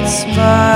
It's smile.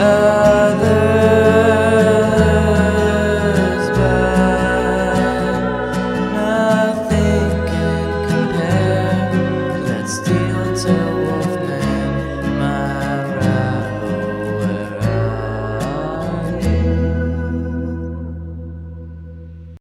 Uh,